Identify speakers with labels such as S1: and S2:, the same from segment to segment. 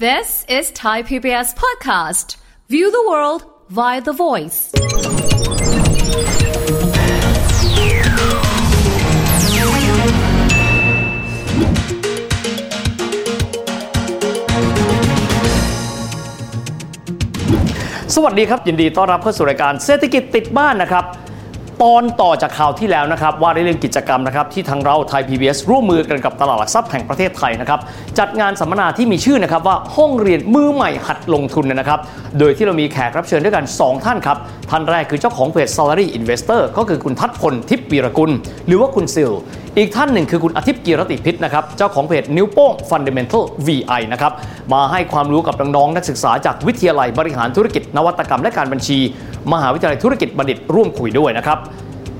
S1: This is Thai PBS Podcast. View the world via the voice.
S2: สวัสดีครับ ยินดีต้อนรับเข้าสู่รายการเศรษฐกิจติดบ้านนะครับ ตอนต่อจากข่าวที่แล้วนะครับว่าในเรื่องกิจกรรมนะครับที่ทางเราไทย PBS ร่วมมือกันกับตลาดหลักทรัพย์แห่งประเทศไทยนะครับจัดงานสัมมนาที่มีชื่อนะครับว่าห้องเรียนมือใหม่หัดลงทุนนะครับโดยที่เรามีแขกรับเชิญด้วยกัน 2 ท่านครับ ท่านแรกคือเจ้าของเพจ Salary Investor ก็คือคุณทัศพลทิพย์วีรกุล หรือว่าคุณซิล อีกท่านหนึ่งคือคุณอาทิตย์กีรติพิษนะครับ เจ้าของเพจนิ้วโป้ง Fundamental VI นะครับ มาให้ความรู้กับน้องๆนักศึกษาจากวิทยาลัยบริหารธุรกิจ นวัตกรรมและการบัญชี มหาวิทยาลัยธุรกิจบัณฑิตร่วมคุยด้วยนะครับ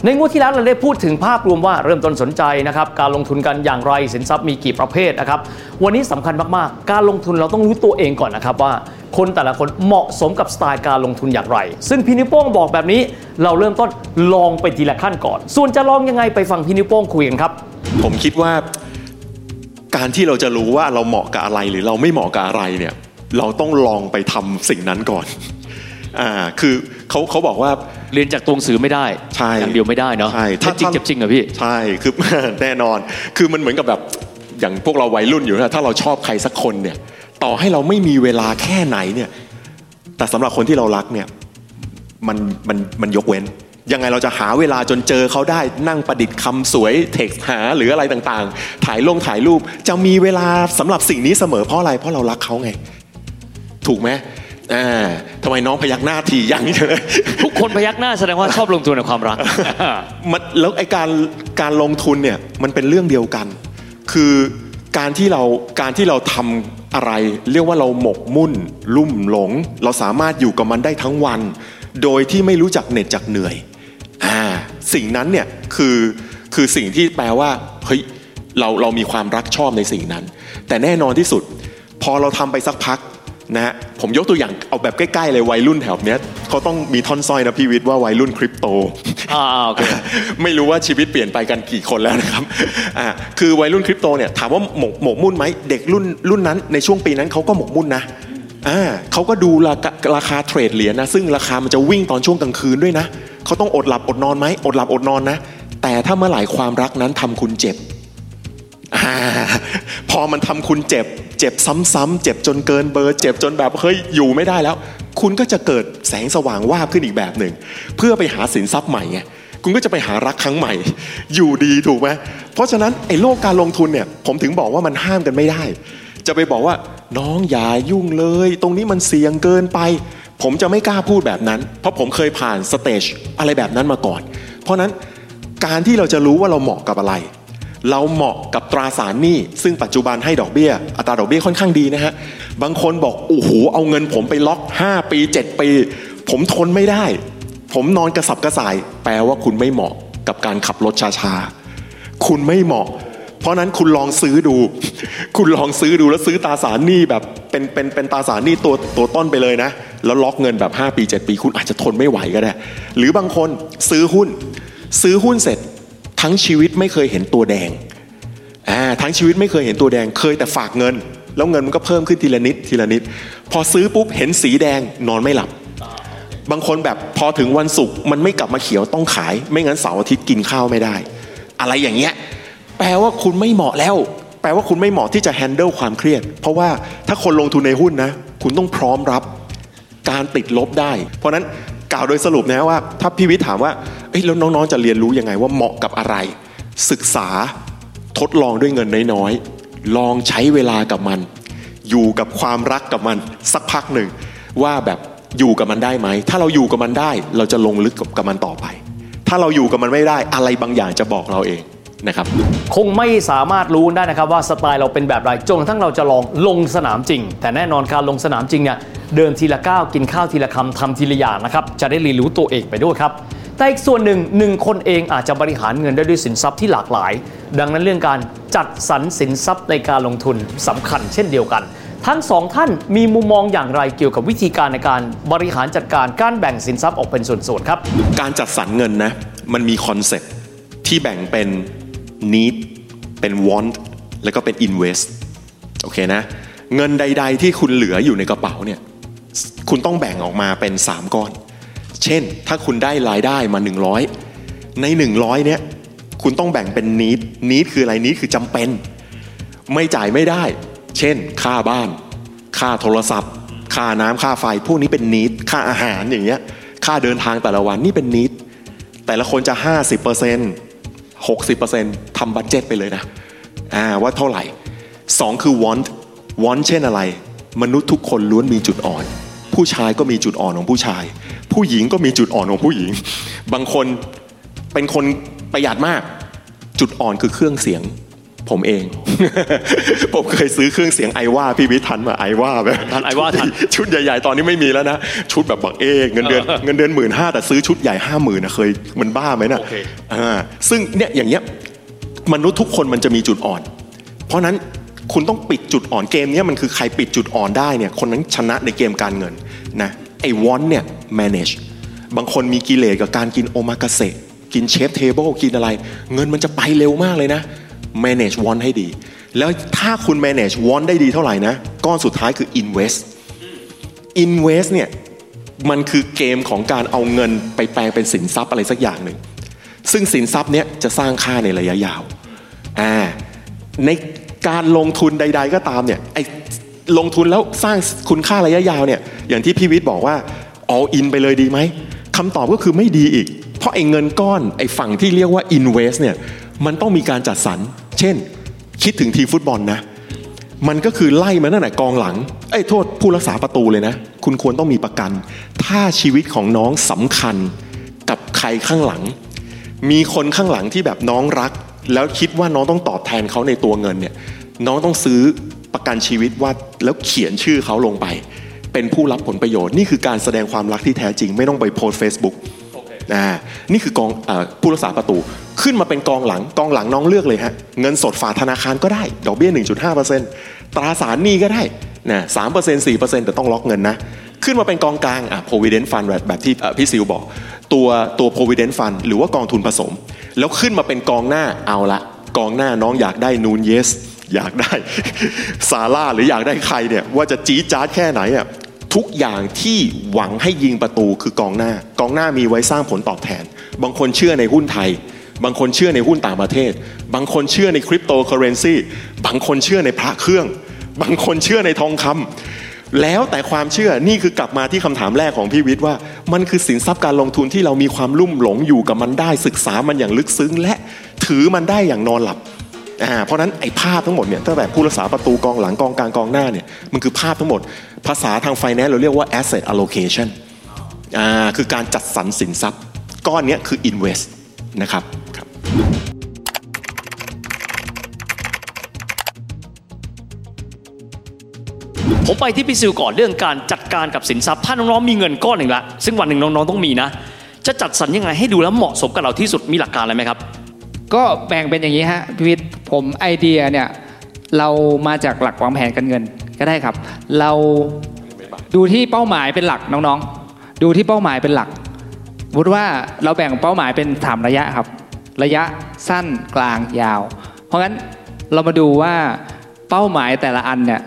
S2: ในงวดที่แล้วเราได้พูดถึงภาพรวมว่าเริ่มต้นสนใจนะครับการลงทุนกันอย่างไรสินทรัพย์มีกี่ประเภทนะครับวันนี้สำคัญมากๆ การลงทุนเราต้องรู้ตัวเองก่อนนะครับว่า คนแต่ละคนเหมาะสมกับสไตล์การลงทุนอย่างไร ซึ่งพี่นิ้วโป้งบอกแบบนี้ เราเริ่มต้นลองไปทีละขั้นก่อน ส่วนจะลองยังไงไปฟังพี่นิ้วโป้งคุยกันครับ
S3: ผมคิดว่าการที่เราจะรู้ว่าเราเหมาะกับอะไรหรือเราไม่เหมาะกับอะไรเนี่ยเราต้องลองไปทำสิ่งนั้นก่อนอ่าคือเขาเขาบอกว่า
S2: เรียนจากตรงสื่อไม่ได้
S3: ใช่
S2: อย่างเดียวไม่ได้เนาะ
S3: ใช่
S2: ถ้าจริง
S3: ถ้า
S2: เจ็บจริงเหรอพี่
S3: ใช่คือแน่นอน คือมันเหมือนกับแบบอย่างพวกเราวัยรุ่นอยู่นะถ้าเราชอบใครสักคนเนี่ย ต่อให้เราไม่มีเวลาแค่ไหนเนี่ย แต่สำหรับคนที่เรารักเนี่ยมันมันมันยกเว้น ยังไงเราจะหาเวลาจนเจอเขาได้นั่งประดิษฐ์คำสวยเท็กซ์หาหรืออะไรต่างๆ ถ่ายลงถ่ายรูป จะมีเวลาสำหรับสิ่งนี้เสมอเพราะอะไรเพราะเรารักเขาไง ถูกไหมอ่าทำไมน้องพยักหน้าทียังเลย
S2: ทุกคนพยักหน้าแสดงว่าชอบลงทุนในความรัก
S3: มันแล้วไอการการลงทุนเนี่ยมันเป็นเรื่องเดียวกัน คือ การที่เราการที่เราทำอะไร เรียกว่าเราหมกมุ่น ลุ่มหลง เราสามารถอยู่กับมันได้ทั้งวัน โดยที่ไม่รู้จักเหน็ดจากเหนื่อยอ่าสิ่งนั้นเนี่ยคือคือสิ่งที่แปลว่าเฮ้ยเราเรามีความรักชอบในสิ่งนั้น แต่แน่นอนที่สุด พอเราทำไปสักพัก นะฮะผมยกตัวอย่างเอาแบบใกล้ๆเลยวัยรุ่นแถวเนี้ยเขาต้องมีท่อนสร้อยนะพี่วิทย์ว่าวัยรุ่นคริปโต
S2: อ่าโอเค
S3: ไม่รู้ว่าชีวิตเปลี่ยนไปกันกี่คนแล้วนะครับอ่าคือวัยรุ่นคริปโตเนี่ยถามว่าหมกหมกมุ่นไหมเด็กรุ่นรุ่นนั้นในช่วงปีนั้นเขาก็หมกมุ่นนะอ่าเขาก็ดูราคาราคาเทรดเหรียญนะซึ่งราคามันจะวิ่งตอนช่วงกลางคืนด้วยนะเขาต้องอดหลับอดนอนไหมอดหลับอดนอนนะแต่ถ้าเมื่อไหร่ความรักนั้นทำคุณเจ็บอ่า พอมันทำคุณเจ็บ เจ็บซ้ำๆเจ็บจนเกินเบอร์ เจ็บจนแบบเฮ้ยอยู่ไม่ได้แล้ว คุณก็จะเกิดแสงสว่างวาบขึ้นอีกแบบหนึ่ง เพื่อไปหาสินทรัพย์ใหม่ไงคุณก็จะไปหารักครั้งใหม่ อยู่ดีถูกไหมเพราะฉะนั้นไอ้โลกการลงทุนเนี่ยผมถึงบอกว่ามันห้ามกันไม่ได้ จะไปบอกว่าน้องอย่ายุ่งเลย ตรงนี้มันเสี่ยงเกินไป ผมจะไม่กล้าพูดแบบนั้น เพราะผมเคยผ่าน stageอะไรแบบนั้นมาก่อน เพราะนั้นการที่เราจะรู้ว่าเราเหมาะกับอะไร เราเหมาะกับตราสารหนี้ซึ่งปัจจุบันให้ดอกเบี้ย อัตราดอกเบี้ยค่อนข้างดีนะฮะบางคนบอกโอ้โหเอาเงินผมไปล็อก 5 ปี 7 ปี ผมทนไม่ได้ ผมนอนกระสับกระส่าย แปลว่าคุณไม่เหมาะกับการขับรถช้าๆคุณไม่เหมาะ เพราะนั้นคุณลองซื้อดู คุณลองซื้อดูแล้วซื้อตราสารหนี้แบบเป็นเป็นเป็นตราสารหนี้ตัวตัวต้นไปเลยนะ แล้วล็อกเงินแบบ 5 ปี 7 ปี คุณอาจจะทนไม่ไหวก็ได้ หรือบางคนซื้อหุ้น ซื้อหุ้นเสร็จ ทั้งชีวิตไม่เคยเห็นตัวแดงอ่าทั้งชีวิตไม่เคยเห็นตัวแดง เคยแต่ฝากเงิน แล้วเงินมันก็เพิ่มขึ้นทีละนิดทีละนิด พอซื้อปุ๊บเห็นสีแดงนอนไม่หลับ บางคนแบบพอถึงวันศุกร์มันไม่กลับมาเขียวต้องขาย ไม่งั้นเสาร์อาทิตย์กินข้าวไม่ได้ อะไรอย่างเงี้ยแปลว่าคุณไม่เหมาะแล้ว แปลว่าคุณไม่เหมาะที่จะแฮนเดิลความเครียด เพราะว่าถ้าคนลงทุนในหุ้นนะ คุณต้องพร้อมรับการติดลบได้ เพราะฉะนั้น กล่าวโดยสรุปนะว่า ถ้าพี่วิทย์ถามว่าเอ้ยแล้วน้องๆจะเรียนรู้ยังไงว่าเหมาะกับอะไร ศึกษาทดลองด้วยเงินน้อยๆลองใช้เวลากับมัน อยู่กับความรักกับมันสักพักหนึ่ง ว่าแบบอยู่กับมันได้ไหม ถ้าเราอยู่กับมันได้ เราจะลงลึกกับมันต่อไป ถ้าเราอยู่กับมันไม่ได้อะไรบางอย่างจะบอกเราเองนะครับ
S2: คงไม่สามารถรู้ได้นะครับว่าสไตล์เราเป็นแบบไรจนกระทั่งเราจะลองลงสนามจริง แต่แน่นอนการลงสนามจริงเนี่ย เดินทีละก้าวกินข้าวทีละคำทำทีละอย่างนะครับจะได้เรียนรู้ตัวเองไปด้วยครับแต่อีกส่วนหนึ่งหนึ่งคนเองอาจจะบริหารเงินได้ด้วยสินทรัพย์ที่หลากหลาย ดังนั้นเรื่องการจัดสรรสินทรัพย์ในการลงทุนสำคัญเช่นเดียวกัน ทั้งสองท่านมีมุมมองอย่างไรเกี่ยวกับวิธีการในการบริหารจัดการการแบ่งสินทรัพย์ออกเป็นส่วนๆครับ
S3: การจัดสรรเงินนะมันมีคอนเซ็ปที่แบ่งเป็น need เป็น want แล้วก็เป็น invest โอเคนะ เงินใด ๆ ที่คุณเหลืออยู่ในกระเป๋าเนี่ย คุณต้องแบ่งออกมาเป็น 3 ก้อน เช่น ถ้าคุณได้รายได้มา 100 ใน 100 เนี่ยคุณต้องแบ่งเป็นนิดนิดคืออะไรนิดคือจำเป็น ไม่จ่ายไม่ได้ เช่น ค่าบ้าน ค่าโทรศัพท์ ค่าน้ำค่าไฟ พวกนี้เป็นนิดค่าอาหารอย่างเงี้ย ค่าเดินทางแต่ละวันนี่เป็นนิดแต่ละคนจะ 50% 60%ทำบัตเจ็ตไปเลยนะอ่าว่าเท่าไหร่ 2 คือ want want เช่นอะไร มนุษย์ทุกคนล้วนมีจุดอ่อน ผู้ชายก็มีจุดอ่อนของผู้ชาย ผู้หญิงก็มีจุดอ่อนของผู้หญิง บางคนเป็นคนประหยัดมาก จุดอ่อนคือเครื่องเสียง ผมเอง ผมเคยซื้อเครื่องเสียง Aiwa พี่วิทย์ทันมา Aiwa แบบ
S2: ทัน Aiwa ทัน
S3: ชุดใหญ่ๆ ตอนนี้ไม่มีแล้วนะ ชุดแบบบักเอ้กเงินเดือน
S2: เออ
S3: เงินเดือนหมื่นห้าแต่ซื้อชุดใหญ่ห้าหมื่นนะเคยมันบ้าไหมนะ
S2: โอเค
S3: อ่าซึ่งเนี่ยอย่างเงี้ยมนุษย์ทุกคนมันจะมีจุดอ่อน เพราะฉะนั้น คุณต้องปิดจุดอ่อนเกมนี้มันคือใครปิดจุดอ่อนได้เนี่ยคนนั้นชนะในเกมการเงินนะไอ้ want เนี่ย manage บางคนมีกิเลสกับการกินโอมากาเสะกิน chef's table กินอะไร เงินมันจะไปเร็วมากเลยนะ manage want ให้ดี แล้วถ้าคุณ manage want ได้ดีเท่าไหร่นะ ก้อนสุดท้ายคือ invest invest เนี่ยมันคือเกมของการเอาเงินไปแปลงเป็นสินทรัพย์อะไรสักอย่างหนึ่งซึ่งสินทรัพย์เนี้ยจะสร้างค่าในระยะยาวอ่าใน การลงทุนใด ๆ ก็ตามเนี่ยไอลงทุนแล้วสร้างคุณค่าระยะยาวเนี่ยอย่างที่พี่วิทย์บอกว่า all in ไปเลยดีไหมคำตอบก็คือไม่ดีอีก เพราะไอ้เงินก้อนไอ้ฝั่งที่เรียกว่า invest เนี่ยมันต้องมีการจัดสรร เช่น คิดถึงทีฟุตบอลนะ มันก็คือไล่มาตั้งแต่กองหลังไอ้โทษผู้รักษาประตูเลยนะ คุณควรต้องมีประกัน ถ้าชีวิตของน้องสำคัญกับใครข้างหลัง มีคนข้างหลังที่แบบน้องรัก แล้วคิดว่าน้องต้องตอบแทนเขาในตัวเงินเนี่ยน้องต้องซื้อประกันชีวิตว่าแล้วเขียนชื่อเขาลงไป เป็นผู้รับผลประโยชน์นี่คือการแสดงความรักที่แท้จริง ไม่ต้องไปโพสเฟซบุ๊กอ่านี่คือกองเออผู้รักษาประตูขึ้นมาเป็นกองหลังกองหลังน้องเลือกเลยฮะเงินสดฝากธนาคารก็ได้ ดอกเบี้ย 1.5%ตราสารหนี้ก็ได้นะ3% 4%แต่ต้องล็อกเงินนะ ขึ้นมาเป็นกองกลางอะ provident fund แบบแบบที่เอ่อพี่ซิวบอก ตัวตัว provident fund หรือว่ากองทุนผสม แล้วขึ้นมาเป็นกองหน้าเอาละกองหน้าน้องอยากได้นูนเยส อยากได้ซาร่าหรืออยากได้ใครเนี่ยว่าจะจี๊ดจ๊าดแค่ไหนอะทุกอย่างที่หวังให้ยิงประตูคือกองหน้า กองหน้ามีไว้สร้างผลตอบแทน บางคนเชื่อในหุ้นไทย บางคนเชื่อในหุ้นต่างประเทศ บางคนเชื่อในคริปโตเคอเรนซีบางคนเชื่อในพระเครื่อง บางคนเชื่อในทองคำ แล้วแต่ความเชื่อนี่คือกลับมาที่คำถามแรกของพี่วิทย์ว่า มันคือสินทรัพย์การลงทุนที่เรามีความลุ่มหลงอยู่กับมันได้ศึกษามันอย่างลึกซึ้ง และถือมันได้อย่างนอนหลับอ่าเพราะนั้นไอ้ภาพทั้งหมดเนี่ยตั้งแต่ผู้รักษาประตูกองหลังกองกลางกองหน้าเนี่ยมันคือภาพทั้งหมด ภาษาทางไฟแนนซ์เราเรียกว่า asset allocation อ่าคือการจัดสรรสินทรัพย์ ก้อนเนี้ยคือ invest นะครับครับ
S2: ผมไปที่พี่ซิวก่อนเรื่องการจัดการกับสินทรัพย์ถ้าน้องๆมีเงินก้อนหนึ่งละซึ่งวันหนึ่งน้องๆต้องมีนะ จะจัดสรรยังไงให้ดูแล้วเหมาะสมกับเราที่สุดมีหลักการอะไรไหมครับ
S4: ก็แบ่งเป็นอย่างนี้ฮะพิวิทย์ผมไอเดียเนี่ยเรามาจากหลักวางแผนการเงินก็ได้ครับ เราดูที่เป้าหมายเป็นหลักน้องๆ ดูที่เป้าหมายเป็นหลักสมมติว่าเราแบ่งเป้าหมายเป็นสามระยะครับ ระยะสั้นกลางยาว เพราะงั้นเรามาดูว่าเป้าหมายแต่ละอันเนี่ย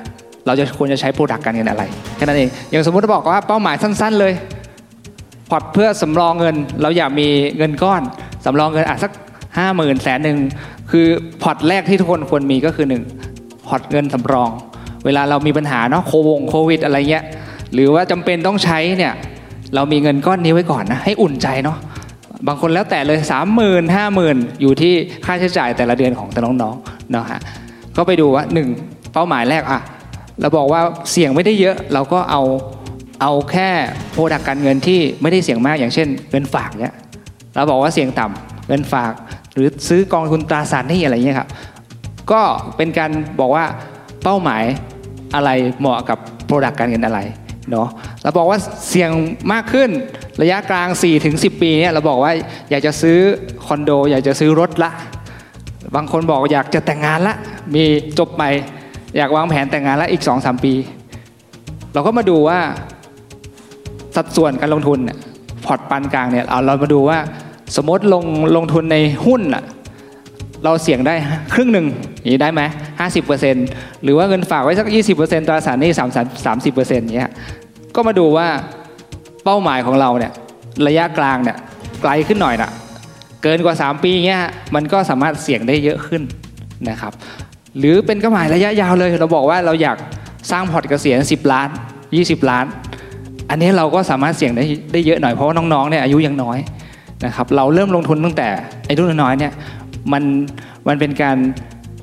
S4: เราจะควรจะใช้โปรดักต์การเงินอะไรแค่นั้นเองอย่างสมมุติเราบอกว่าเป้าหมายสั้น ๆ เลยพอร์ตเพื่อสำรองเงิน เราอยากมีเงินก้อนสำรองเงินอะสักห้าหมื่นแสนหนึ่งคือพอร์ตแรกที่ทุกคนควรมีก็คือหนึ่งพอร์ตเงินสำรอง เวลาเรามีปัญหาเนาะโควงโควิดอะไรเงี้ยหรือว่าจำเป็นต้องใช้เนี่ยเรามีเงินก้อนนี้ไว้ก่อนนะให้อุ่นใจเนาะบางคนแล้วแต่เลยสามหมื่นห้าหมื่นอยู่ที่ค่าใช้จ่ายแต่ละเดือนของแต่น้องๆเนาะฮะก็ไปดูว่าหนึ่งเป้าหมายแรกอะ เราบอกว่าเสี่ยงไม่ได้เยอะเราก็เอาเอาแค่โปรดักการเงินที่ไม่ได้เสี่ยงมากอย่างเช่น เงินฝากเนี่ยเราบอกว่าเสี่ยงต่ำเงินฝาก หรือซื้อกองทุนตราสารหนี้อะไรเงี้ยครับก็เป็นการบอกว่าเป้าหมายอะไรเหมาะกับโปรดักการเงินอะไรเนาะเราบอกว่าเสี่ยงมากขึ้นระยะกลาง 4-10 ปีเนี่ยเราบอกว่าอยากจะซื้อคอนโด อยากจะซื้อรถละ บางคนบอกอยากจะแต่งงานละ มีจบใหม่ อยากวางแผนแต่งงานและอีก2-3ปี เราก็มาดูว่า สัดส่วนการลงทุนพอร์ตปานกลางเนี่ยเอาเรามาดูว่าสมมติลงลงทุนในหุ้นอะเราเสี่ยงได้ครึ่งหนึ่งอย่างนี้ได้ไหม50%หรือว่าเงินฝากไว้สัก20%ตราสารนี้3 30%เนี้ยก็มาดูว่าเป้าหมายของเราเนี่ยระยะกลางเนี่ยไกลขึ้นหน่อยนะเกินกว่า 3 ปีเงี้ยมันก็สามารถเสี่ยงได้เยอะขึ้นนะครับ หรือเป็นเป้าหมายระยะยาวเลย เราบอกว่าเราอยากสร้างพอร์ตเกษียณ 10 ล้าน 20 ล้าน อันนี้เราก็สามารถเสี่ยงได้ได้เยอะหน่อยเพราะว่าน้องๆเนี่ยอายุยังน้อยนะครับเราเริ่มลงทุนตั้งแต่อายุน้อยเนี่ยมันมันเป็นการ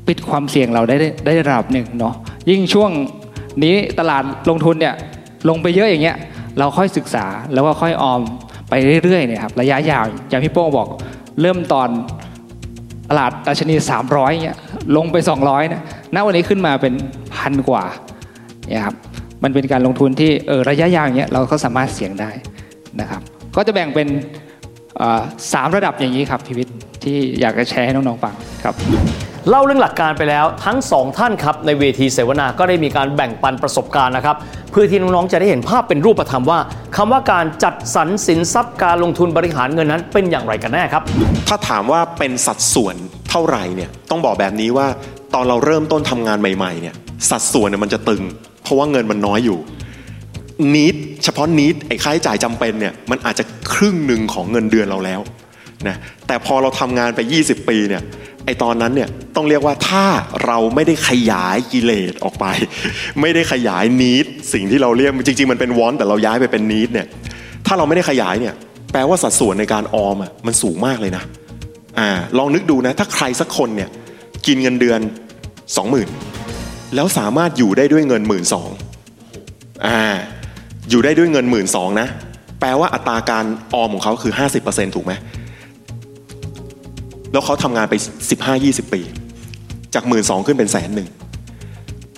S4: ปิดความเสี่ยงเราได้ได้ระดับหนึ่งเนาะยิ่งช่วงนี้ตลาดลงทุนเนี่ยลงไปเยอะอย่างเงี้ยเราค่อยศึกษาแล้วก็ค่อยออมไปเรื่อยๆเนี่ยครับระยะยาวอย่างพี่โป้งบอกเริ่มตอน ตลาดราชนี 300เนี่ยลงไป 200นะณวันนี้ขึ้นมาเป็นพันกว่าเนี่ยครับมันเป็นการลงทุนที่เออระยะยาวอย่างเงี้ยเราก็สามารถเสี่ยงได้นะครับ ก็จะแบ่งเป็นสามระดับอย่างนี้ครับพิวิทที่อยากจะแชร์ให้น้องๆฟังครับ
S2: เล่าเรื่องหลักการไปแล้วทั้งสองท่านครับในเวทีเสวนาก็ได้มีการแบ่งปันประสบการณ์นะครับเพื่อที่น้องๆจะได้เห็นภาพเป็นรูปธรรมว่าคำว่าการจัดสรรสินทรัพย์การลงทุนบริหารเงินนั้นเป็นอย่างไรกันแน่ครับ
S3: ถ้าถามว่าเป็นสัดส่วนเท่าไหร่เนี่ยต้องบอกแบบนี้ว่าตอนเราเริ่มต้นทำงานใหม่ๆเนี่ยสัดส่วนเนี่ยมันจะตึง เพราะว่าเงินมันน้อยอยู่นิดเฉพาะนิดไอ้ค่าใช้จ่ายจำเป็นเนี่ยมันอาจจะครึ่งหนึ่งของเงินเดือนเราแล้วนะแต่พอเราทำงานไป 20 ปีเนี่ย ไอตอนนั้นเนี่ยต้องเรียกว่าถ้าเราไม่ได้ขยายกิเลสออกไป ไม่ได้ขยายนิดสิ่งที่เราเรียกจริง ๆ มันเป็นวอนแต่เราย้ายไปเป็นนิดเนี่ยถ้าเราไม่ได้ขยายเนี่ยแปลว่าสัดส่วนในการออมอะมันสูงมากเลยนะอ่าลองนึกดูนะ ถ้าใครสักคนเนี่ยกินเงินเดือน 20,000 แล้วสามารถอยู่ได้ด้วยเงินหมื่นสองอ่าอยู่ได้ด้วยเงินหมื่นสองนะแปลว่าอัตราการออมของเขาคือ 50%ถูกไหม แล้วเขาทำงานไป 15-20 ปี จากหมื่นสองขึ้นเป็นแสนหนึ่ง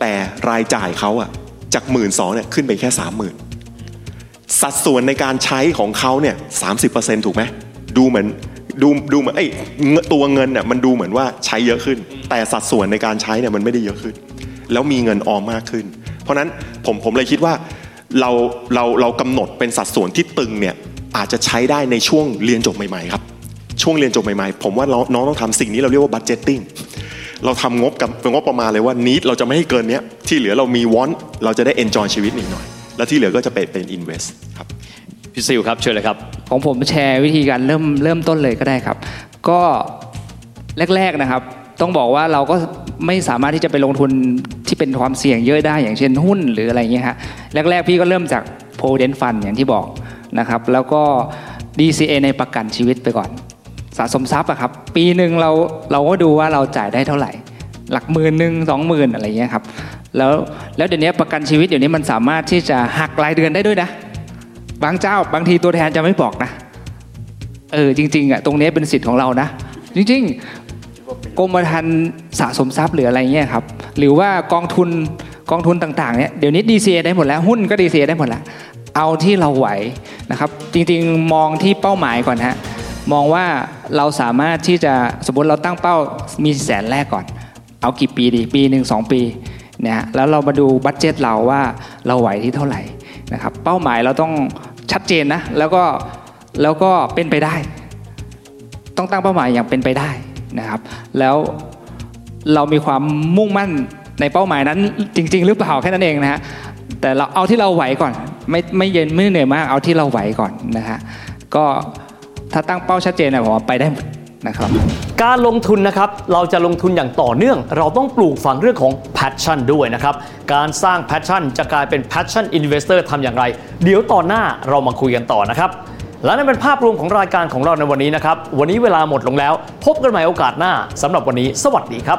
S3: แต่รายจ่ายเขาอะจากหมื่นสองเนี่ยขึ้นไปแค่สามหมื่นสัดส่วนในการใช้ของเขาเนี่ยสาเปอร์เซ็นถูกไหมดูเหมือนดูดูเหมือนไอ้ตัวเงินเนี่ยมันดูเหมือนว่าใช้เยอะขึ้น แต่สัดส่วนในการใช้เนี่ยมันไม่ได้เยอะขึ้น แล้วมีเงินออมมากขึ้น เพราะนั้นผมผมเลยคิดว่าเราเราเรากำหนดเป็นสัดส่วนที่ตึงเนี่ยอาจจะใช้ได้ในช่วงเรียนจบใหม่ ๆ ครับ ช่วงเรียนจบใหม่ๆ ผมว่าน้องต้องทำสิ่งนี้เราเรียกว่า budgeting เราทำงบกับงบประมาณเลยว่า need เราจะไม่ให้เกินเนี้ยที่เหลือเรามี want เราจะได้ enjoy ชีวิตอีกหน่อย แล้วที่เหลือก็จะเป็นเป็น invest ครับ
S2: พี่ซิวครับเชิญเลยครับ
S4: ของผมแชร์วิธีการเริ่มเริ่มต้นเลยก็ได้ครับ ก็แรก ๆนะครับ ต้องบอกว่าเราก็ไม่สามารถที่จะไปลงทุนที่เป็นความเสี่ยงเยอะได้อย่างเช่นหุ้นหรืออะไรเงี้ยฮะแรก ๆ พี่ก็เริ่มจาก p r o v i d e n t Fund อย่างที่บอกนะครับ แล้วก็ DCA ในประกันชีวิตไปก่อน สะสมทรัพย์อะครับ ปีหนึ่งเราเราก็ดูว่าเราจ่ายได้เท่าไหร่ หลักหมื่นหนึ่งสองหมื่นอะไรเงี้ยครับแล้วแล้วเดี๋ยวนี้ประกันชีวิตเดี๋ยวนี้มันสามารถที่จะหักรายเดือนได้ด้วยนะ บางเจ้าบางทีตัวแทนจะไม่บอกนะเออจริงๆอะตรงนี้เป็นสิทธิ์ของเรานะ จริงๆกรมธรรม์สะสมทรัพย์หรืออะไรเงี้ยครับหรือว่ากองทุนกองทุนต่างๆเนี่ยเดี๋ยวนี้ DCA ได้หมดแล้วหุ้นก็ DCA ได้หมดแล้ว เอาที่เราไหวนะครับ จริงๆมองที่เป้าหมายก่อนฮะ มองว่าเราสามารถที่จะสมมติเราตั้งเป้ามีแสนแรกก่อน เอากี่ปีดีปีหนึ่งสองปีเนี่ยแล้วเรามาดูบัตเจตเราว่าเราไหวที่เท่าไหร่นะครับเป้าหมายเราต้องชัดเจนนะแล้วก็แล้วก็เป็นไปได้ ต้องตั้งเป้าหมายอย่างเป็นไปได้นะครับ แล้วเรามีความมุ่งมั่นในเป้าหมายนั้นจริง ๆ หรือเปล่าแค่นั้นเองนะฮะแต่เราเอาที่เราไหวก่อน ไม่ไม่เย็นไม่เหนื่อยมากเอาที่เราไหวก่อนนะฮะก็ ถ้าตั้งเป้าชัดเจนนะผมว่าไปได้นะครับ
S2: การลงทุนนะครับ เราจะลงทุนอย่างต่อเนื่อง เราต้องปลูกฝังเรื่องของ passion ด้วยนะครับ การสร้าง passion จะกลายเป็น passion investor ทำอย่างไร เดี๋ยวตอนหน้าเรามาคุยกันต่อนะครับ และนั่นเป็นภาพรวมของรายการของเราในวันนี้นะครับ วันนี้เวลาหมดลงแล้ว พบกันใหม่โอกาสหน้าสำหรับวันนี้ สวัสดีครับ